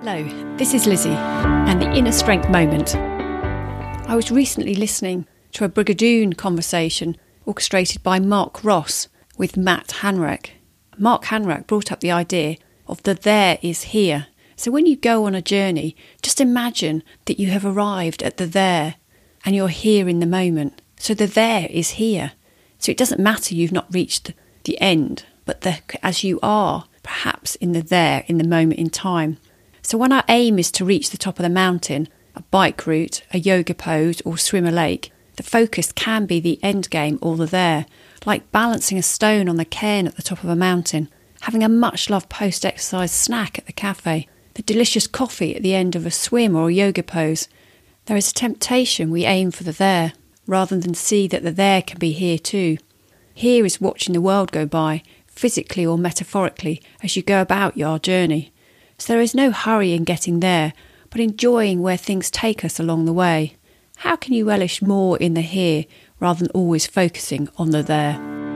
Hello, this is Lizzie and the Inner Strength Moment. I was recently listening to a Brigadoon conversation orchestrated by Mark Ross with Matt Hanrack. Mark Hanrack brought up the idea of the there is here. So when you go on a journey, just imagine that you have arrived at the there and you're here in the moment. So the there is here. So it doesn't matter you've not reached the end, but the, as you are, perhaps in the there, in the moment in time. So when our aim is to reach the top of the mountain, a bike route, a yoga pose, or swim a lake, the focus can be the end game or the there, like balancing a stone on the cairn at the top of a mountain, having a much loved post exercise snack at the cafe, the delicious coffee at the end of a swim or a yoga pose. There is a temptation we aim for the there, rather than see that the there can be here too. Here is watching the world go by, physically or metaphorically, as you go about your journey. So there is no hurry in getting there, but enjoying where things take us along the way. How can you relish more in the here rather than always focusing on the there?